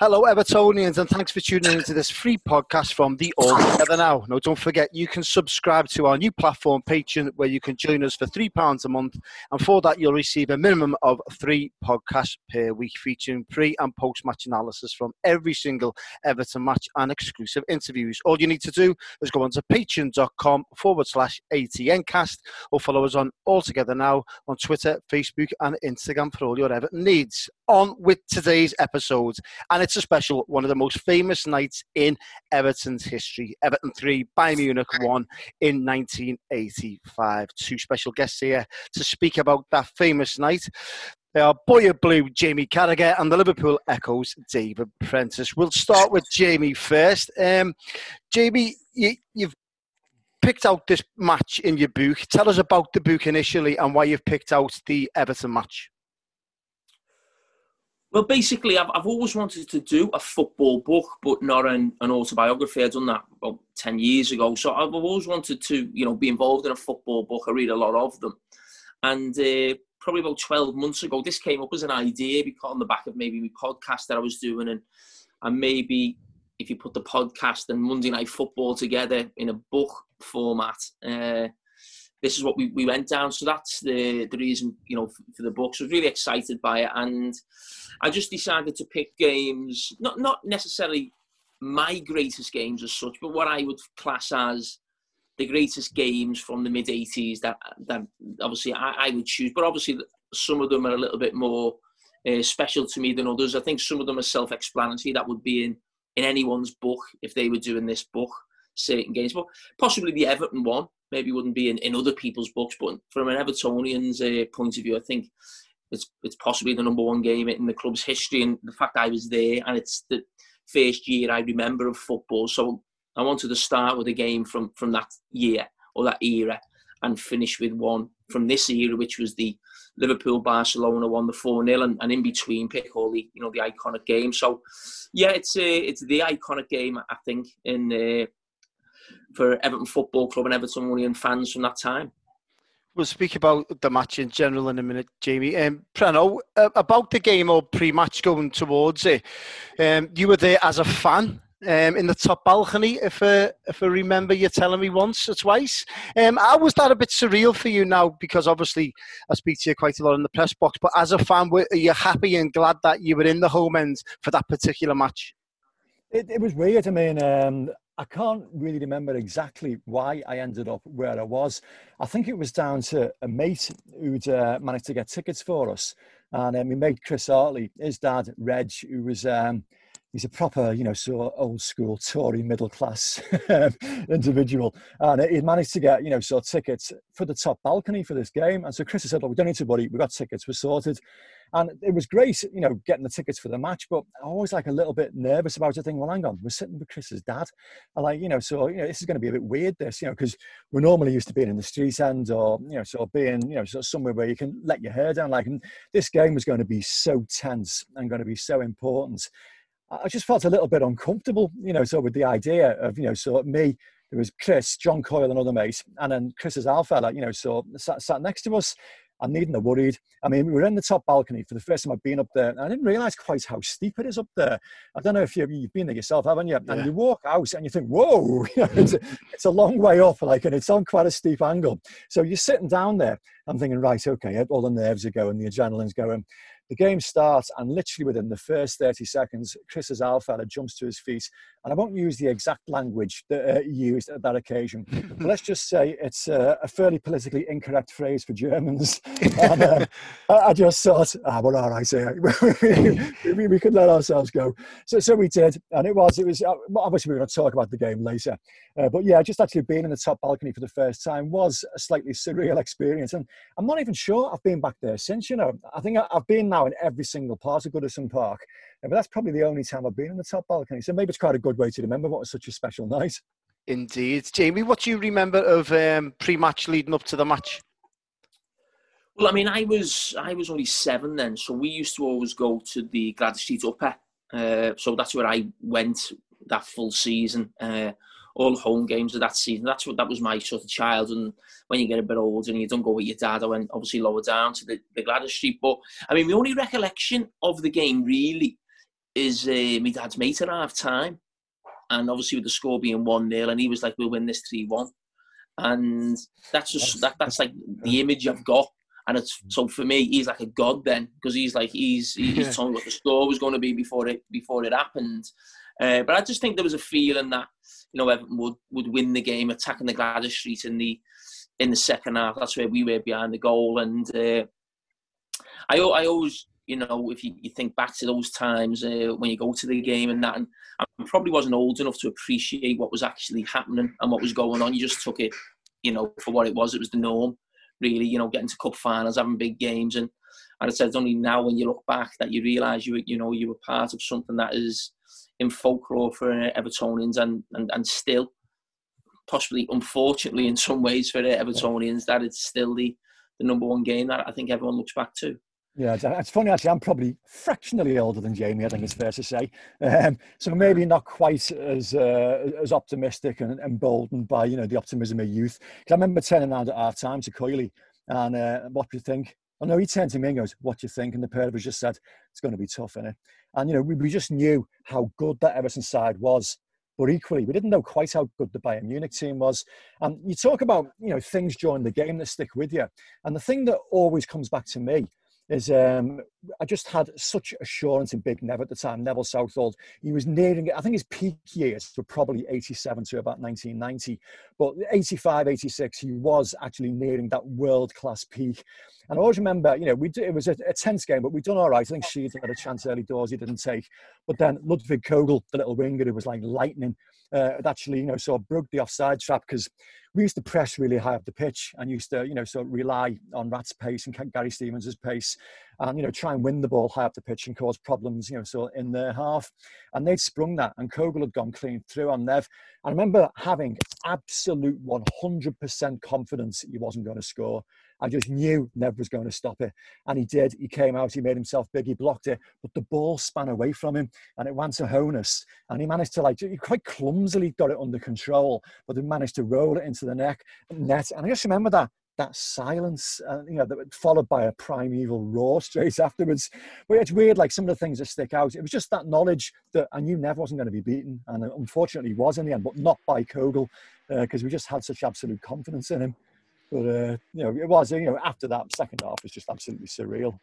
Hello, Evertonians, and thanks for tuning into this free podcast from the All Together Now. Now, don't forget, you can subscribe to our new platform, Patreon, where you can join us for £3 a month. And for that, you'll receive a minimum of three podcasts per week featuring pre and post match analysis from every single Everton match and exclusive interviews. All you need to do is go onto patreon.com forward slash ATNcast or follow us on All Together Now on Twitter, Facebook, and Instagram for all your Everton needs. On with today's episode. And it's a special, one of the most famous nights in Everton's history. Everton 3, Bayern Munich 1 in 1985. Two special guests here to speak about that famous night. They are Boy of Blue, Jamie Carragher, and the Liverpool Echo's, David Prentice. We'll start with Jamie first. Um, Jamie, you, you've picked out this match in your book. Tell us about the book initially and why you've picked out the Everton match. Well, basically, I've, I've always wanted to do a football book, but not an, an autobiography. I'd done that about 10 years ago. So I've always wanted to, you know, be involved in a football book. I read a lot of them. And uh, probably about 12 months ago, this came up as an idea because on the back of maybe my podcast that I was doing. And, and maybe if you put the podcast and Monday Night Football together in a book format, uh, this is what we, we went down. So that's the, the reason, you know, for, for the book. So I was really excited by it. And I just decided to pick games, not, not necessarily my greatest games as such, but what I would class as the greatest games from the mid 80s that, that obviously I, I, would choose. But obviously, some of them are a little bit more uh, special to me than others. I think some of them are self explanatory. That would be in, in anyone's book if they were doing this book, certain games. But possibly the Everton one maybe wouldn't be in, in other people's books. But from an Evertonian's uh, point of view, I think it's it's possibly the number one game in the club's history. And the fact I was there, and it's the first year I remember of football. So I wanted to start with a game from from that year or that era, and finish with one from this era, which was the Liverpool Barcelona one, the four 0 and, and in between pick all the you know the iconic game. So yeah, it's uh, it's the iconic game I think in. Uh, for Everton Football Club and Evertonian fans from that time. We'll speak about the match in general in a minute, Jamie. Um, Preno, uh, about the game or pre-match going towards it, um, you were there as a fan um, in the top balcony, if, uh, if I remember you telling me once or twice. Um, how was that a bit surreal for you now? Because obviously I speak to you quite a lot in the press box, but as a fan, were you happy and glad that you were in the home end for that particular match? It, it was weird. I mean, um, I can't really remember exactly why I ended up where I was. I think it was down to a mate who'd uh, managed to get tickets for us. And um, my mate Chris Hartley, his dad, Reg, who was, um, he's a proper, you know, sort of old school Tory middle class individual. And he managed to get, you know, sort of tickets for the top balcony for this game. And so Chris said, look, we don't need to worry, we've got tickets, we're sorted. And it was great, you know, getting the tickets for the match, but I was always like a little bit nervous about it, thinking, well, hang on, we're sitting with Chris's dad. I like, you know, so, you know, this is going to be a bit weird, this, you know, because we're normally used to being in the street end or, you know, sort of being, you know, sort of somewhere where you can let your hair down. Like, and this game was going to be so tense and going to be so important. I just felt a little bit uncomfortable, you know, so with the idea of, you know, so me, there was Chris, John Coyle, another mate, and then Chris's alpha, like, you know, so sat, sat next to us. I'm needing the worried. I mean, we were in the top balcony for the first time I've been up there, and I didn't realise quite how steep it is up there. I don't know if you've, you've been there yourself, haven't you? And you walk out and you think, whoa, it's, a, it's a long way up, like, and it's on quite a steep angle. So you're sitting down there, I'm thinking, right, okay, all the nerves are going, the adrenaline's going. The game starts, and literally within the first 30 seconds, Chris's alpha jumps to his feet. And I won't use the exact language that uh, he used at that occasion. but let's just say it's uh, a fairly politically incorrect phrase for Germans. and, uh, I just thought, ah, well, all right, here. we, we, could let ourselves go. So, so we did. And it was, it was, uh, obviously, we're going to talk about the game later. Uh, but yeah, just actually being in the top balcony for the first time was a slightly surreal experience. And I'm not even sure I've been back there since, you know. I think I've been now in every single part of Goodison Park. But that's probably the only time I've been in the top balcony. So maybe it's quite a good way to remember what was such a special night. Indeed. Jamie, what do you remember of um, pre-match leading up to the match? Well, I mean, I was I was only seven then, so we used to always go to the Gwladys Street Upper. Uh, so that's where I went that full season. Uh, all home games of that season. That's what that was my sort of child. And when you get a bit older and you don't go with your dad, I went obviously lower down to the, the Gwladys Street. But I mean, the only recollection of the game really is uh, my dad's mate at half time. And obviously with the score being 1 0, and he was like, we'll win this 3 1. And that's just that that's like the image I've got. And it's so for me, he's like a god then, because he's like he's he's telling me what the score was going to be before it before it happened. Uh, but I just think there was a feeling that you know Everton would would win the game, attacking the Gwladys Street in the in the second half. That's where we were behind the goal, and uh, I I always you know, if you, you think back to those times uh, when you go to the game and that, and I probably wasn't old enough to appreciate what was actually happening and what was going on. You just took it, you know, for what it was. It was the norm, really. You know, getting to cup finals, having big games, and and I said it's only now when you look back that you realise you you know you were part of something that is in folklore for uh, Evertonians and, and and still possibly unfortunately in some ways for uh, Evertonians that it's still the the number one game that I think everyone looks back to. Yeah, it's funny actually. I'm probably fractionally older than Jamie. I think it's fair to say. Um, so maybe not quite as uh, as optimistic and emboldened by you know the optimism of youth. Because I remember turning around at our time to Coyley and uh, what do you think? Oh know he turned to me and goes, "What do you think?" And the pair of us just said, "It's going to be tough, innit?" And you know, we, we just knew how good that Everton side was but equally we didn't know quite how good the Bayern Munich team was. And you talk about you know things during the game that stick with you, and the thing that always comes back to me is um, I just had such assurance in Big Nev at the time, Neville Southall. He was nearing, I think his peak years were probably 87 to about 1990, but 85, 86, he was actually nearing that world class peak. And I always remember, you know, we it was a, a tense game, but we'd done all right. I think Sheed had a chance early doors he didn't take. But then Ludwig Kögl, the little winger who was like lightning, uh, actually, you know, sort of broke the offside trap because we used to press really high up the pitch and used to, you know, sort of rely on Rat's pace and Gary Stevens' pace and, you know, try and win the ball high up the pitch and cause problems, you know, so in their half. And they'd sprung that and Kögl had gone clean through on Nev. I remember having absolute 100% confidence that he wasn't going to score. I just knew Nev was going to stop it. And he did. He came out, he made himself big, he blocked it, but the ball span away from him and it went to Hoeneß. And he managed to, like, he quite clumsily got it under control, but he managed to roll it into the neck, net. And I just remember that that silence, uh, you know, that followed by a primeval roar straight afterwards. But it's weird, like some of the things that stick out. It was just that knowledge that I knew Nev wasn't going to be beaten, and unfortunately he was in the end, but not by Kögl, because uh, we just had such absolute confidence in him. But uh, you know, it was you know after that second half was just absolutely surreal.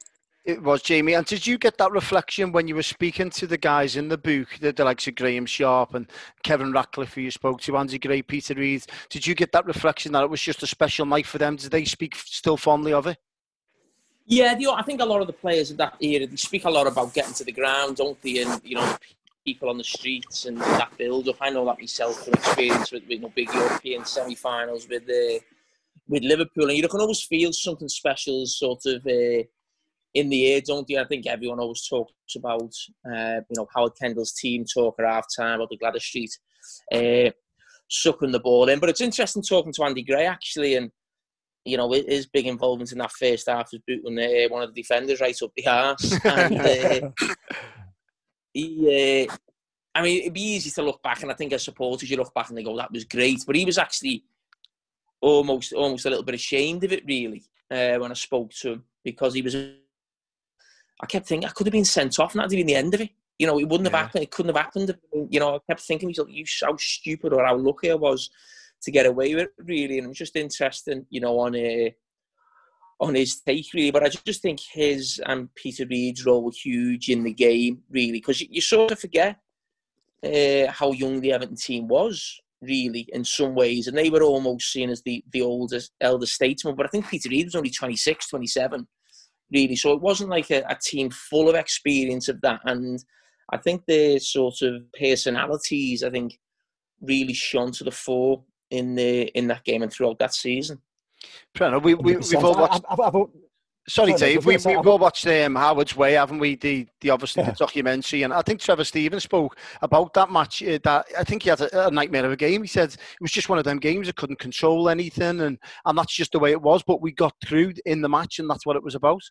It was Jamie. And did you get that reflection when you were speaking to the guys in the book, the, the likes of Graeme Sharp and Kevin Ratcliffe, who you spoke to, Andy Gray, Peter Reid? Did you get that reflection that it was just a special night for them? Did they speak still fondly of it? Yeah, I think a lot of the players of that era they speak a lot about getting to the ground, don't they? And you know, people on the streets and that build up. I know that myself from experience with, with you know, big European semi-finals with uh, with Liverpool, and you can always feel something special, sort of uh, in the air, don't you? I think everyone always talks about, uh, you know, Howard Kendall's team talk at half time about the Gwladys Street, uh, sucking the ball in. But it's interesting talking to Andy Gray actually, and you know, his big involvement in that first half was booting uh, one of the defenders right up the arse. and, uh, he, uh, I mean, it'd be easy to look back, and I think as supporters, you look back and they go, "That was great," but he was actually almost almost a little bit ashamed of it really uh, when I spoke to him because he was. I kept thinking I could have been sent off, and that'd been the end of it. You know, it wouldn't yeah. have happened. It couldn't have happened. You know, I kept thinking, you how stupid or how lucky I was to get away with it, really. And it was just interesting, you know, on a uh, on his take, really. But I just think his and Peter Reid's role were huge in the game, really, because you, you, sort of forget uh, how young the Everton team was really, in some ways. And they were almost seen as the, the oldest, elder statesman. But I think Peter Reid was only 26, 27, really. So it wasn't like a, a team full of experience of that. And I think their sort of personalities, I think, really shone to the fore in the in that game and throughout that season. Preno, we, we, we've all watched. I, I, I, Sorry, Dave. We, we, all watched um, Howard's Way, haven't we? The the obviously yeah. the documentary, and I think Trevor Stevens spoke about that match. Uh, that I think he had a, a, nightmare of a game. He said it was just one of them games that couldn't control anything, and and that's just the way it was. But we got through in the match, and that's what it was about.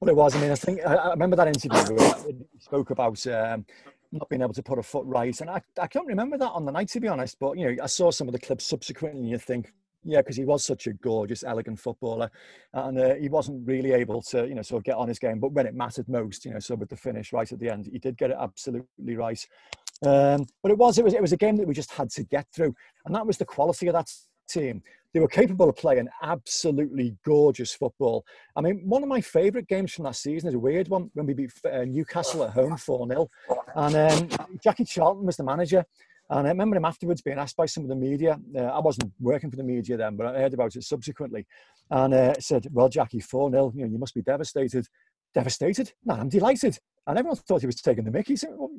Well, it was. I mean, I think I, remember that interview where he spoke about um, not being able to put a foot right, and I I can't remember that on the night to be honest. But you know, I saw some of the clips subsequently, and you think Yeah, because he was such a gorgeous, elegant footballer, and uh, he wasn't really able to, you know, sort of get on his game. But when it mattered most, you know, so with the finish right at the end, he did get it absolutely right. Um, but it was, it was, it was a game that we just had to get through, and that was the quality of that team. They were capable of playing absolutely gorgeous football. I mean, one of my favourite games from that season is a weird one when we beat uh, Newcastle at home 4 0. And um, Jackie Charlton was the manager. And I remember him afterwards being asked by some of the media. Uh, I wasn't working for the media then, but I heard about it subsequently. And uh, said, Well, Jackie, 4 0, you know, you must be devastated. Devastated? No, I'm delighted. And everyone thought he was taking the mickey. He said, well,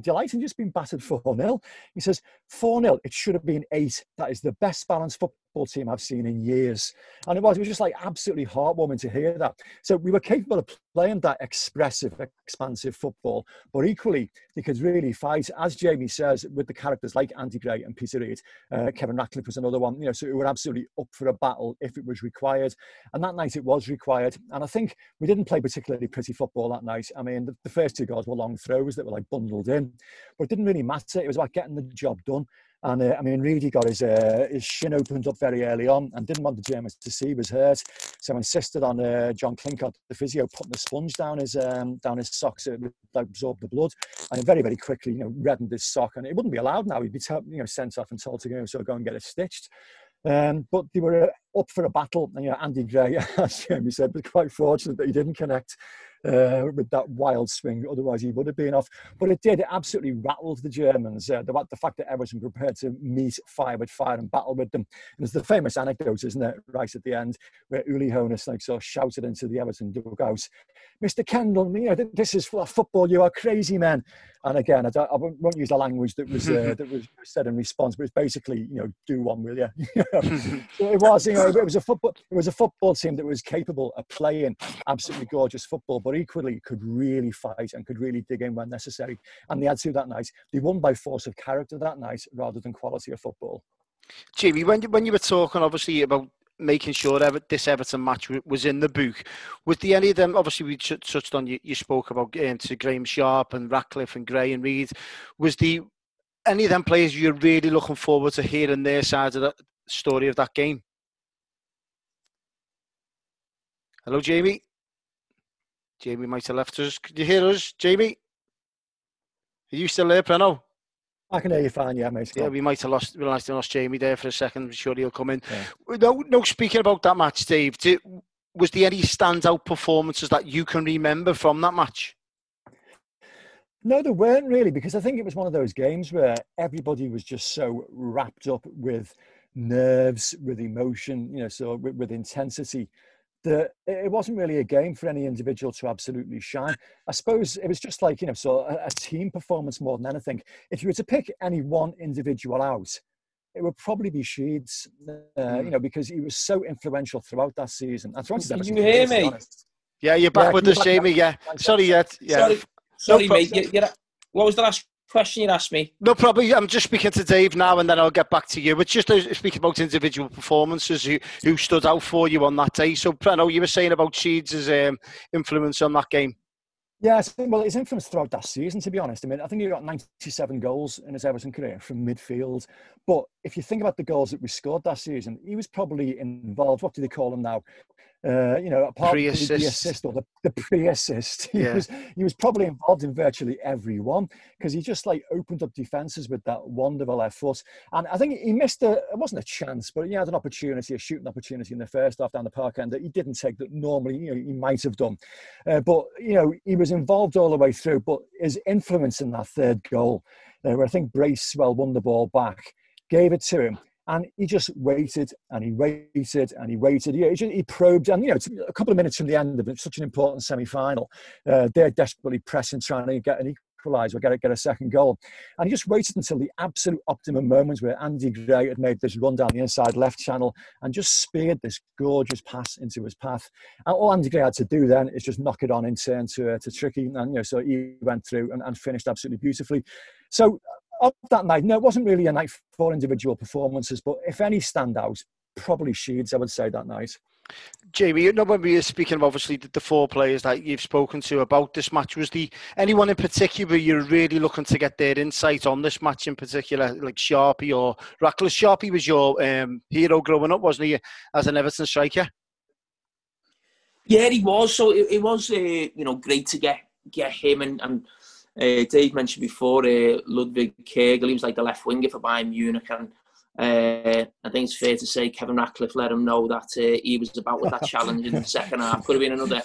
delighted just been battered 4 0. He says, 4 0, it should have been 8. That is the best balanced football football team I've seen in years. And it was, it was just like absolutely heartwarming to hear that. So we were capable of playing that expressive, expansive football, but equally they could really fight, as Jamie says, with the characters like Andy Gray and Peter Reid. Uh, Kevin Ratcliffe was another one, you know, so we were absolutely up for a battle if it was required. And that night it was required. And I think we didn't play particularly pretty football that night. I mean, the, the first two goals were long throws that were like bundled in, but it didn't really matter. It was about getting the job done. And uh, I mean, Reedy got his uh, his shin opened up very early on and didn't want the Germans to see he was hurt, so insisted on uh, John Clinkard, the physio, putting a sponge down his um, down his socks to absorb the blood. And very very quickly, you know, reddened his sock, and it wouldn't be allowed now. He'd be t- you know sent off and told to go so go and get it stitched. Um, but they were up for a battle, and you know, Andy Gray, as Jamie said, was quite fortunate that he didn't connect uh, with that wild swing. Otherwise, he would have been off. But it did. It absolutely rattled the Germans. Uh, the, the fact that Everton prepared to meet fire with fire and battle with them. And there's the famous anecdote, isn't it, right at the end, where Uli Hoeneß like so shouted into the Everton dugout, "Mr. Kendall, you know this is for football. You are crazy men." And again, I, I won't use the language that was uh, that was said in response, but it's basically, you know, do one, will you? so it was, you know, it was a football, it was a football team that was capable of playing absolutely gorgeous football, but equally could really fight and could really dig in when necessary. And they had to that night. They won by force of character that night rather than quality of football. Jamie, when you, when you were talking obviously about making sure that this Everton match was in the book. Was the any of them? Obviously, we touched on you. You spoke about um, to Graeme Sharp and Ratcliffe and Gray and Reid. Was the any of them players you're really looking forward to hearing their side of the story of that game? Hello, Jamie. Jamie might have left us. Could you hear us, Jamie? Are you still there, Preno? I can hear you fine, yeah, mate. Yeah, we might have lost, we might have lost Jamie there for a second. I'm sure he'll come in. Yeah. No, no. Speaking about that match, Dave, did, was there any standout performances that you can remember from that match? No, there weren't really, because I think it was one of those games where everybody was just so wrapped up with nerves, with emotion, you know, so with, with intensity that it wasn't really a game for any individual to absolutely shine. I suppose it was just like, you know, so a, a, team performance more than anything. If you were to pick any one individual out, it would probably be Sheeds, uh, mm. you know, because he was so influential throughout that season. And throughout Can you hear me? Yeah, you're back yeah, with us, Jamie. Yeah. Sorry, yet. Yeah. Sorry, sorry no mate. You're, you're, what was the last question you asked me? No, probably. I'm just speaking to Dave now, and then I'll get back to you. But just to speak about individual performances who, who stood out for you on that day. So, I know you were saying about Sheeds' um, influence on that game. Yeah, well, his influence throughout that season, to be honest. I mean, I think he got 97 goals in his Everton career from midfield. But if you think about the goals that we scored that season, he was probably involved. What do they call him now? Uh, you know, apart from the assist or the, the pre-assist, he yeah. was he was probably involved in virtually every one because he just like opened up defenses with that wonderful effort. And I think he missed a it wasn't a chance, but he had an opportunity, a shooting opportunity in the first half down the park end that he didn't take that normally you know he might have done. Uh, but you know he was involved all the way through. But his influence in that third goal, uh, where I think Bracewell won the ball back, gave it to him and he just waited and he waited and he waited. Yeah, He, just, he probed, and you know, a couple of minutes from the end of it, such an important semi final. Uh, they're desperately pressing, trying to get an equaliser, get get a second goal. And he just waited until the absolute optimum moments where Andy Gray had made this run down the inside left channel and just speared this gorgeous pass into his path. And all Andy Gray had to do then is just knock it on in turn to, uh, to Tricky. And, you know, so he went through and, and finished absolutely beautifully. So of that night, no, it wasn't really a night for individual performances, but if any standouts, probably Sheeds, I would say that night. Jamie, you know when we were speaking of obviously the, the, four players that you've spoken to about this match, was the anyone in particular you're really looking to get their insight on this match in particular, like Sharpie or Ratcliffe? Sharpie was your um, hero growing up, wasn't he, as an Everton striker? Yeah, he was. So it, it was, uh, you know, great to get get him and. and uh, Dave mentioned before uh, Ludwig Kögl, he was like the left winger for Bayern Munich, and uh, I think it's fair to say Kevin Ratcliffe let him know that uh, he was about with that challenge in the second half. Could have been another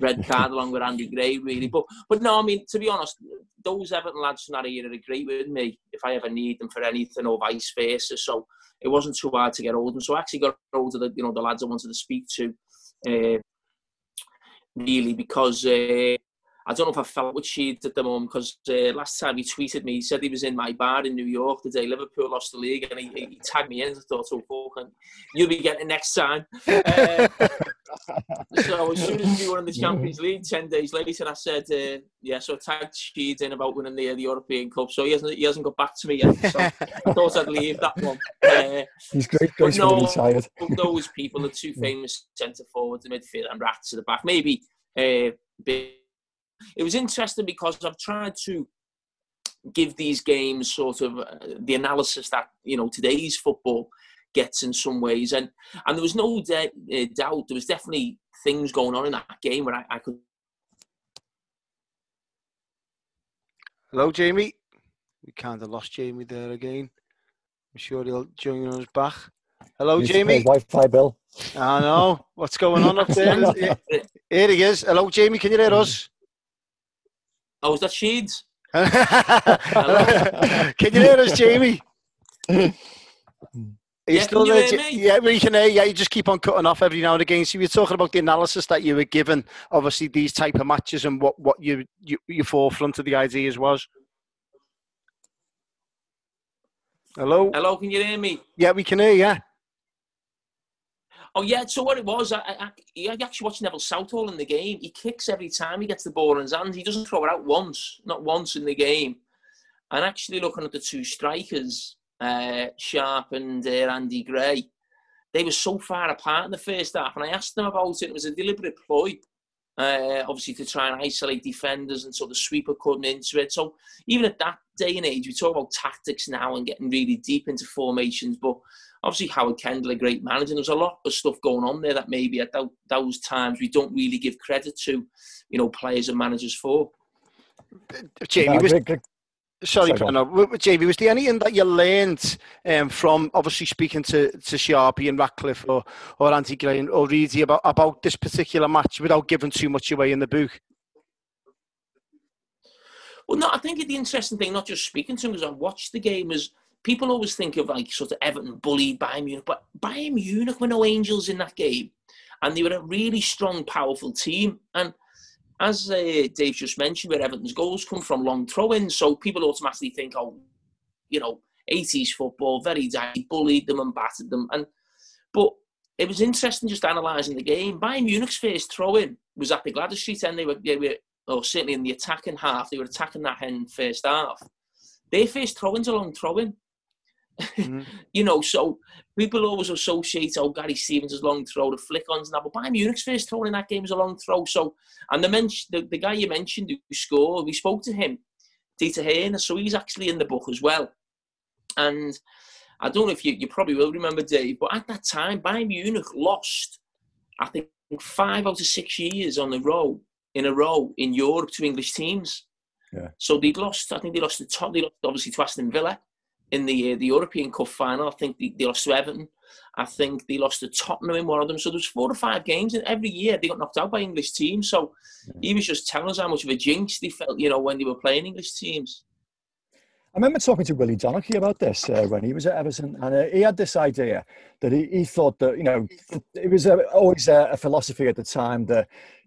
red card along with Andy Gray, really. But but no, I mean to be honest, those Everton lads from that era are great with me if I ever need them for anything or vice versa. So it wasn't too hard to get hold of them. So I actually got hold of the you know the lads I wanted to speak to. Uh, really because uh, I don't know if I felt with Sheed at the moment because uh, last time he tweeted me, he said he was in my bar in New York the day Liverpool lost the league, and he, he tagged me in. I thought, oh, fucking, you'll be getting it next time." Uh, so as soon as we won in the Champions League, ten days later, I said, uh, "Yeah." So I tagged Sheed in about winning the, the European Cup. So he hasn't he hasn't got back to me yet. So I thought I'd leave that one. Uh, He's great, great no, those people, the two famous centre forwards, the midfield, and rats at the back, maybe. Uh, it was interesting because I've tried to give these games sort of uh, the analysis that you know today's football gets in some ways, and and there was no de- uh, doubt there was definitely things going on in that game where I, I could. Hello, Jamie. We kind of lost Jamie there again. I'm sure he'll join us back. Hello, Jamie. Wi-Fi bill. I know. What's going on up there? Here he is. Hello, Jamie. Can you hear us? Oh, was that Sheeds? can you hear us, Jamie? Yeah, still there? Yeah, we can hear. Yeah, you just keep on cutting off every now and again. So you're talking about the analysis that you were given, obviously these type of matches, and what what you, you your forefront of the ideas was. Hello. Hello, can you hear me? Yeah, we can hear. Yeah. Oh yeah, so what it was, I, I, I actually watched Neville Southall in the game. He kicks every time he gets the ball in his hands. He doesn't throw it out once, not once in the game. And actually looking at the two strikers, uh, Sharp and uh, Andy Gray, they were so far apart in the first half. And I asked them about it. It was a deliberate ploy, uh, obviously to try and isolate defenders, and so the sweeper couldn't into it. So even at that day and age, we talk about tactics now and getting really deep into formations, but obviously Howard Kendall, a great manager. There's a lot of stuff going on there that maybe at those times we don't really give credit to, you know, players and managers for. Jamie, was, sorry, sorry no, Jamie, was there anything that you learned um, from obviously speaking to, to Sharpie and Ratcliffe or, or Andy Gray or Reedy about, about this particular match without giving too much away in the book? Well, no, I think the interesting thing, not just speaking to him, because I watched the game, is people always think of like sort of Everton bullied Bayern Munich, but Bayern Munich were no angels in that game, and they were a really strong, powerful team. And as uh, Dave just mentioned, where Everton's goals come from, long throw-ins, so people automatically think, oh, you know, 80s football, very dirty, bullied them and battered them, and but it was interesting just analysing the game. Bayern Munich's first throw-in was at the Gwladys Street end. They were, they were, or certainly in the attacking half, they were attacking that end first half. Their first throw-in's a long throw-in. Mm-hmm. you know, so people always associate, oh, Gary Stevens' long throw, the flick-ons and that. But Bayern Munich's first throw in that game was a long throw. So, and the, men- the, the guy you mentioned who scored, we spoke to him, Dieter Hoeneß, so he's actually in the book as well. And I don't know if you, you probably will remember, Dave, but at that time, Bayern Munich lost, I think, five out of six years on the row, in a row in Europe to English teams. Yeah. So they'd lost, I think they lost the top, they lost obviously to Aston Villa in the uh, the European Cup final. I think they, they lost to Everton. I think they lost to Tottenham in one of them. So there's four or five games, and every year they got knocked out by English teams. So he was just telling us how much of a jinx they felt, you know, when they were playing English teams. I remember talking to Willie Donachie about this uh, when he was at Everton, and uh, he had this idea that he, he thought that you know it was a, always a, a, philosophy at the time that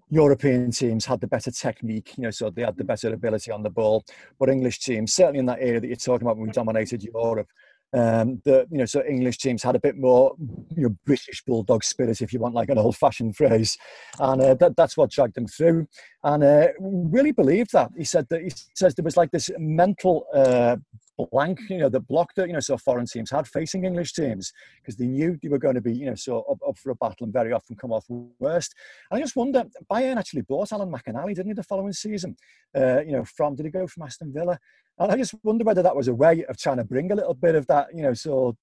European teams had the better technique, you know, so they had the better ability on the ball. But English teams, certainly in that area that you're talking about when we dominated Europe, um, the you know, so English teams had a bit more you know, British bulldog spirit, if you want, like an old-fashioned phrase, and uh, that, that's what dragged them through. And uh, really believed that. He said that he says there was like this mental uh, blank, you know, the block that, you know, so foreign teams had facing English teams because they knew they were going to be, you know, so up, up for a battle and very often come off worst. And I just wonder, Bayern actually bought Alan McInally, didn't he, the following season? Uh, you know, from, did he go from Aston Villa? And I just wonder whether that was a way of trying to bring a little bit of that, you know, so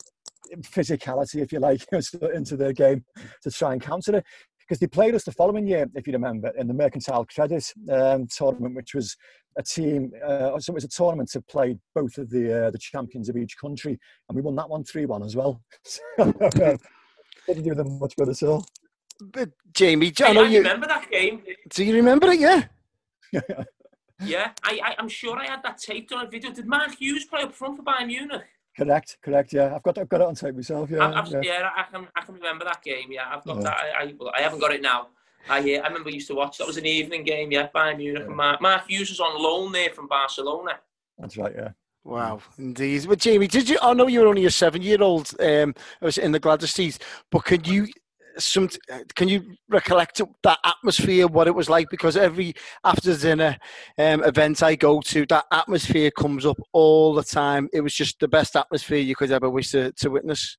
physicality, if you like, into the game to try and counter it because they played us the following year, if you remember, in the Mercantile Credit um, tournament, which was a team. Uh, so it was a tournament to play both of the uh, the champions of each country, and we won that one three one as well. didn't do them much good at all. But Jamie, I, I you, remember that game. Do you remember it? Yeah. yeah, I, I, am sure I had that taped on a video. Did Mark Hughes play up front for Bayern Munich? Correct, correct. Yeah, I've got I've got it on tape myself. Yeah, I've, yeah. yeah. I can I can remember that game. Yeah, I've got yeah. that. I, I, I haven't got it now. I uh, I remember used to watch. That was an evening game. Yeah, Bayern Munich yeah. and Mark, Mark Hughes was on loan there from Barcelona. That's right. Yeah. Wow, indeed. But Jamie, did you? I know you were only a seven-year-old. Um, I was in the Gwladys but can you some can you recollect that atmosphere what it was like? Because every after dinner um, event i go to that atmosphere comes up all the time. It was just the best atmosphere you could ever wish to, to witness.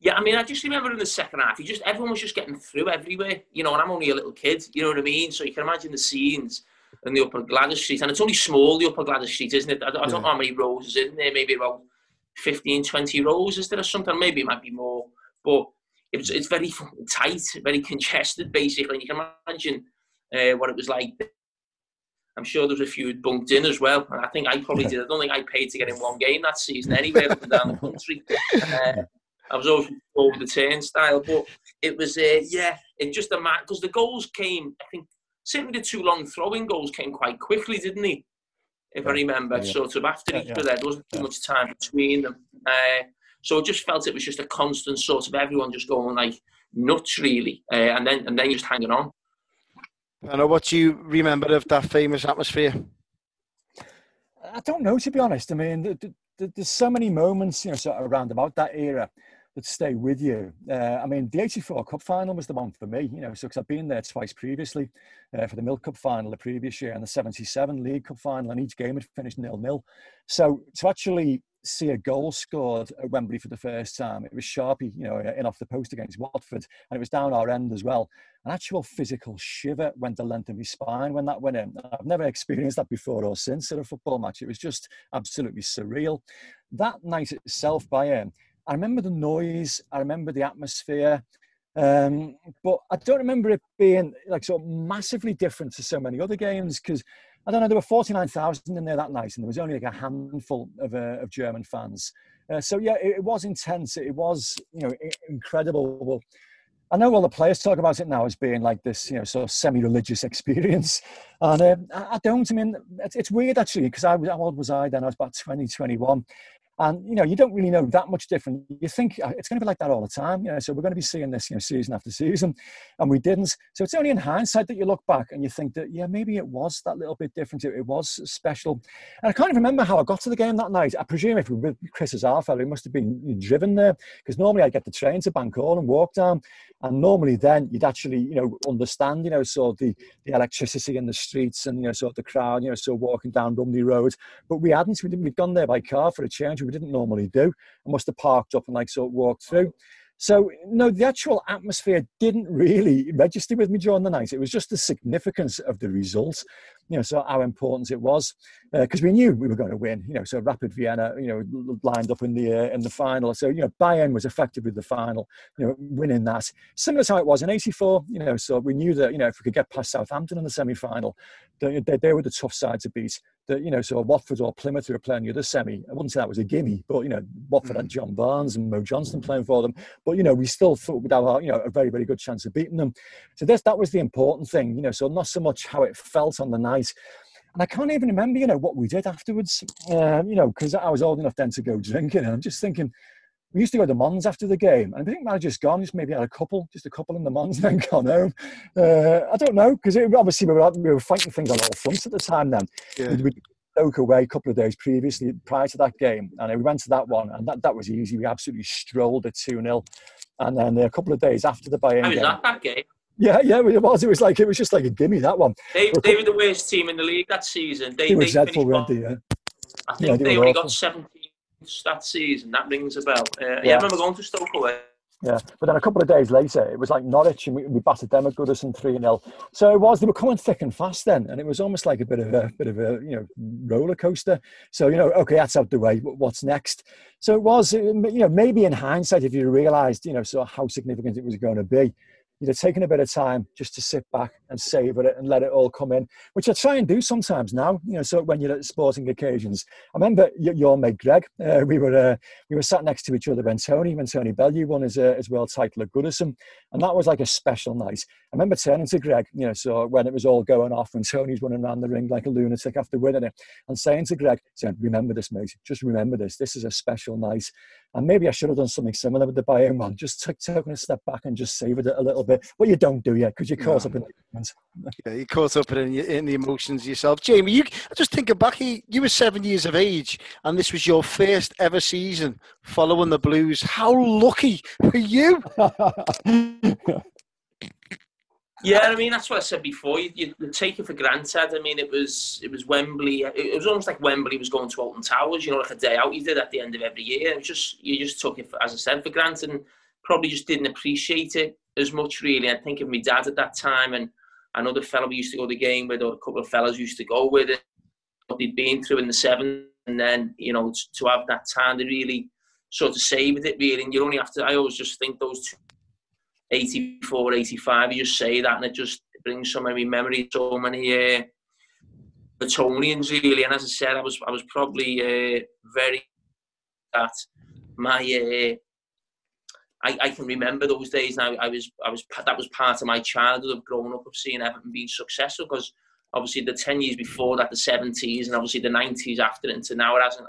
Yeah i mean i just remember in the second half you just everyone was just getting through everywhere you know and i'm only a little kid you know what i mean? So you can imagine the scenes in the upper gwladys street and it's only small the upper gwladys street isn't it? I, don't yeah. know how many rows is in there? Maybe about 15 20 rows is there or something. Maybe it might be more but it was, it's very tight, very congested, basically. And you can imagine uh, what it was like. I'm sure there was a few bunked in as well. And I think I probably did. I don't think I paid to get in one game that season anywhere up and down the country. Uh, I was always over the turnstile. But it was, uh, yeah, it just a man, because the goals came, I think, certainly the two long throwing goals came quite quickly, didn't they? If I remember, yeah. sort of after each other, there wasn't too much time between them. Uh, so I just felt it was just a constant sort of everyone just going like nuts, really, uh, and then and then just hanging on. I know what you remember of that famous atmosphere. I don't know, to be honest. I mean, there's so many moments, you know, sort of around about that era that stay with you. Uh, I mean, the 84 Cup final was the one for me, you know, so because I've been there twice previously uh, for the Milk Cup final the previous year and the 77 League Cup final, and each game had finished nil nil. So to actually see a goal scored at Wembley for the first time. It was Sharpie, you know, in off the post against Watford, and it was down our end as well. An actual physical shiver went the length of my spine when that went in. I've never experienced that before or since at a football match. It was just absolutely surreal. That night itself, Bayern, I remember the noise, I remember the atmosphere. Um, but I don't remember it being like so massively different to so many other games because I don't know, there were 49,000 in there that night, and there was only like a handful of, uh, of German fans. Uh, so yeah, it, it, was intense. It was, you know, incredible. I know all the players talk about it now as being like this, you know, sort of semi-religious experience, and uh, I, don't. I mean, it's, it's weird actually because I was how old was I then? I was about 20, 21, and you know, you don't really know that much different. You think uh, it's going to be like that all the time. You know, so we're going to be seeing this, you know, season after season, and we didn't. So it's only in hindsight that you look back and you think that yeah, maybe it was that little bit different. It, was special. And I can't even remember how I got to the game that night. I presume if we were with Chris's alpha, it must have been driven there because normally I'd get the train to Bank-Hall and walk down, and normally then you'd actually you know understand you know sort of the the electricity in the streets and you know sort of the crowd you know so walking down Rumney Road, but we hadn't. We we'd gone there by car for a change we didn't normally do. I must have parked up and like sort of walked through. So no, the actual atmosphere didn't really register with me during the night. It was just the significance of the results, you know, so how important it was, because uh, we knew we were going to win. You know, so Rapid Vienna, you know, lined up in the uh, in the final. So you know, Bayern was effective with the final, you know, winning that. Similar to how it was in '84. You know, so we knew that you know if we could get past Southampton in the semi final, they, they, they were the tough side to beat that, you know, so Watford or Plymouth who were playing the other semi, I wouldn't say that was a gimme, but, you know, Watford had mm. John Barnes and Mo Johnston playing for them. But, you know, we still thought we'd have, a, you know, a very, very good chance of beating them. So this, that was the important thing, you know, so not so much how it felt on the night. And I can't even remember, you know, what we did afterwards, uh, you know, because I was old enough then to go drinking. And I'm just thinking, we used to go to Mons after the game, and I think manager's gone. Just maybe had a couple, just a couple in the Mons, and then gone home. Uh, I don't know because obviously we were, we were fighting things on all fronts at the time. Then yeah. we, Stoke away a couple of days previously, prior to that game, and we went to that one, and that, that was easy. We absolutely strolled at 2 0. And then a couple of days after the Bayern game. at that game. Yeah, yeah, it was. It was like it was just like a gimme that one. They, they were the worst team in the league that season. They, they were dreadful, weren't they? Yeah. I think yeah, they, they only awful. got 17 that season. That rings a bell. Uh, yeah. yeah, I remember going to Stoke away. Yeah, but then a couple of days later, it was like Norwich, and we, we battered them at Goodison three 0 So it was they were coming thick and fast then, and it was almost like a bit of a bit of a you know roller coaster. So you know, okay, that's out the way. What's next? So it was, you know, maybe in hindsight, if you realised, you know, so how significant it was going to be, you'd have taken a bit of time just to sit back and savor it and let it all come in, which I try and do sometimes now. You know, so when you're at sporting occasions, I remember your mate Greg. Uh, we were uh, we were sat next to each other when Tony when Tony Bellew won his uh, his world title at Goodison, and that was like a special night. I remember turning to Greg, you know, so when it was all going off, when Tony's running around the ring like a lunatic after winning it, and saying to Greg, saying, "Remember this, mate. Just remember this. This is a special night." And maybe I should have done something similar with the Bayern one. Just took taking a step back and just savoured it a little bit. Well, you don't do yet because you're caught no. up in the emotions. Yeah, you're caught up in, in the emotions yourself. Jamie, you just thinking back, you were seven years of age, and this was your first ever season following the Blues. How lucky were you? Yeah, I mean that's what I said before. You, you, take it for granted. I mean, it was it was Wembley. It, was almost like Wembley was going to Alton Towers. You know, like a day out you did at the end of every year. It was just you just took it for, as I said for granted, and probably just didn't appreciate it as much. Really, I think of my dad at that time, and another fellow we used to go to the game with, or a couple of fellows used to go with it. What they'd been through in the seven, and then you know to have that time to really sort of saved it. Really, and you only have to. I always just think those two 84, 85, you just say that and it just brings so many memories, so many uh, Etonians really. And as I said, I was I was probably uh, very that my uh, I, I can remember those days now. I was I was that was part of my childhood of growing up of seeing Everton being successful because obviously the ten years before that, the seventies and obviously the nineties after into now it hasn't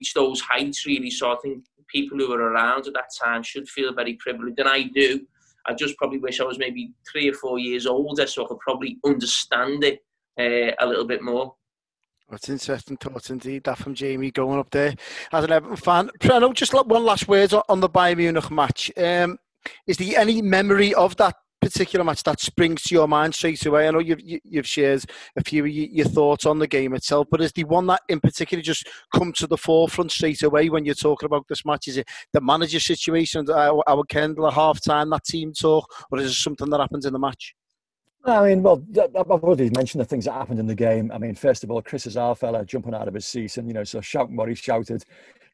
reached those heights really. So I think people who were around at that time should feel very privileged, and I do. I just probably wish I was maybe three or four years older so I could probably understand it uh, a little bit more. That's interesting thoughts indeed. That from Jamie going up there as an Everton fan. Preno, just one last word on the Bayern Munich match. Um, is there any memory of that particular match that springs to your mind straight away? I know you've you've shared a few of your thoughts on the game itself, but is the one that in particular just come to the forefront straight away when you're talking about this match? Is it the manager situation, our, Howard Kendall at half time, that team talk, or is it something that happens in the match? I mean, well, I've already mentioned the things that happened in the game. I mean, first of all, Chris is our fella jumping out of his seat and, you know, so shouting what he shouted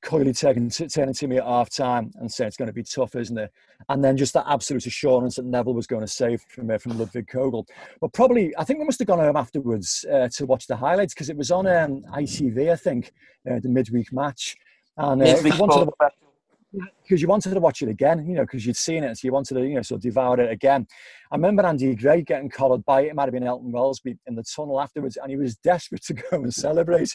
clearly taking, turning to me at half time and saying it's going to be tough, isn't it? And then just that absolute assurance that Neville was going to save from, uh, from Ludwig Kögl. But probably, I think we must have gone home afterwards uh, to watch the highlights because it was on um, ITV, I think, uh, the midweek match. And uh, wanted to, because you wanted to watch it again, you know, because you'd seen it, so you wanted to, you know, sort of devour it again. I remember Andy Gray getting collared by it. it might have been Elton Welsby in the tunnel afterwards, and he was desperate to go and celebrate.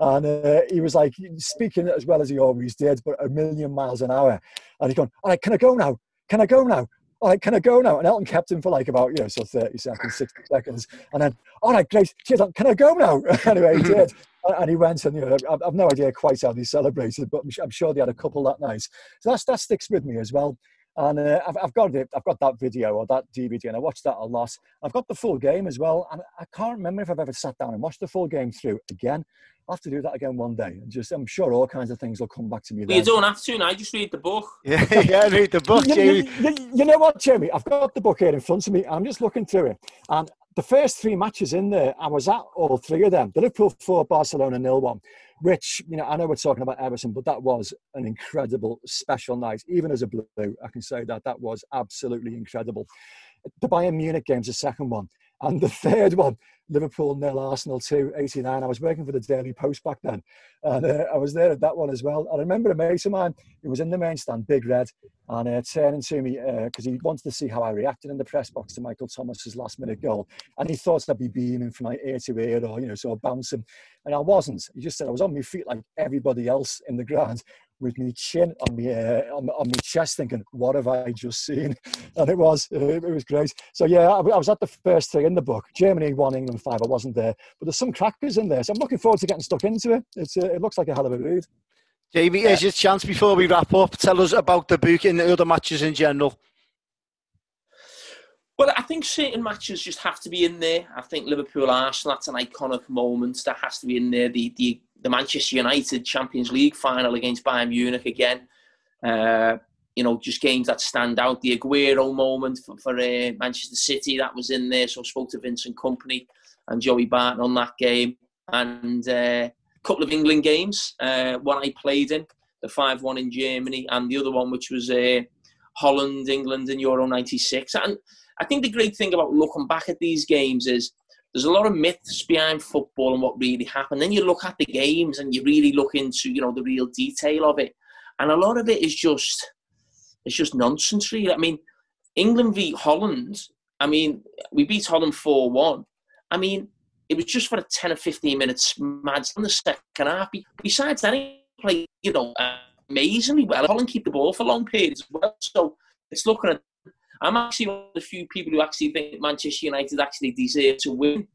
And uh, he was like speaking as well as he always did, but a million miles an hour. And he's going, "All right, can I go now? Can I go now? All right, can I go now?" And Elton kept him for like about you know, so thirty seconds, sixty seconds, and then, "All right, great, cheers, can I go now?" anyway, he did and he went and you know I've, I've no idea quite how they celebrated, but I'm sure they had a couple that night. So that's, that sticks with me as well. And uh, I've, I've, got it. I've got that video or that DVD, and I watched that a lot. I've got the full game as well, and I can't remember if I've ever sat down and watched the full game through again. I'll have to do that again one day. And just, I'm sure all kinds of things will come back to me. Well, you don't have to. Now just read the book. Yeah, yeah, read the book, you, you, you, you, know what, Jamie? I've got the book here in front of me. I'm just looking through it, and the first three matches in there, I was at all three of them. The Liverpool 4, Barcelona nil one, which, you know, I know we're talking about Everton, but that was an incredible, special night. Even as a blue, I can say that that was absolutely incredible. The Bayern Munich game's the second one. And the third one, Liverpool nil, Arsenal 2, 89. I was working for the Daily Post back then. And uh, I was there at that one as well. I remember a mate of mine who was in the main stand, Big Red, and uh, turning to me because uh, he wanted to see how I reacted in the press box to Michael Thomas's last minute goal. And he thought I'd be beaming from my ear to ear or, you know, sort of bouncing. And I wasn't. He just said I was on my feet like everybody else in the ground with my chin on my uh, on, on my chest, thinking, "What have I just seen?" And it was uh, it was great. So yeah, I, I, was at the first three in the book. Germany one, England five. I wasn't there, but there's some crackers in there, so I'm looking forward to getting stuck into it. It's uh, it looks like a hell of a read. Jamie, here's your chance before we wrap up. Tell us about the book and the other matches in general. Well, I think certain matches just have to be in there. I think Liverpool Arsenal, that's an iconic moment that has to be in there. The the the Manchester United Champions League final against Bayern Munich again. Uh, you know, just games that stand out. The Aguero moment for, for uh, Manchester City that was in there. So I spoke to Vincent Kompany and Joey Barton on that game, and uh, a couple of England games. Uh, one I played in, the five-one in Germany, and the other one which was uh, Holland, England in Euro '96. And I think the great thing about looking back at these games is there's a lot of myths behind football and what really happened. Then you look at the games and you really look into you know the real detail of it, and a lot of it is just it's just nonsense. Really, I mean, England v Holland. I mean, we beat Holland four one. I mean, it was just for a ten or fifteen minutes mad in the second half. Besides that, he played you know amazingly well. Holland keep the ball for long periods well. So it's looking at I'm actually one of the few people who actually think Manchester United actually deserve to win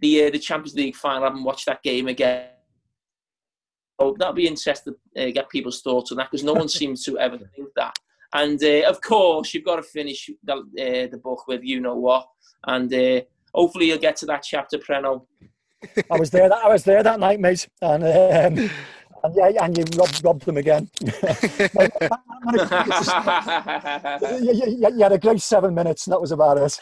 the uh, the Champions League final. I haven't watched that game again. So that'll be interesting to uh, get people's thoughts on that because no one seems to ever think that. And uh, of course, you've got to finish the, uh, the book with you know what, and uh, hopefully you'll get to that chapter, Preno. I was there. That, I was there that night, mate, and um, and yeah, and you robbed, robbed them again. you, you, you, had a great seven minutes, and that was about it.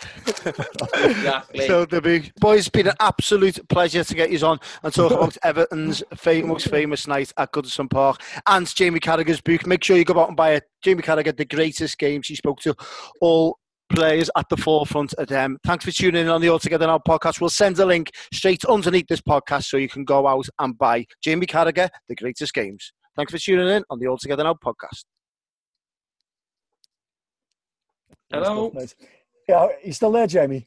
exactly. So, the big boys, it's been an absolute pleasure to get you on and talk about Everton's famous, most famous night at Goodison Park and Jamie Carragher's book. Make sure you go out and buy it. Jamie Carragher, the greatest games he spoke to all players at the forefront of them. Thanks for tuning in on the All Together Now podcast. We'll send a link straight underneath this podcast so you can go out and buy Jamie Carragher, The Greatest Games. Thanks for tuning in on the All Together Now podcast. Hello. Yeah, you still there, Jamie?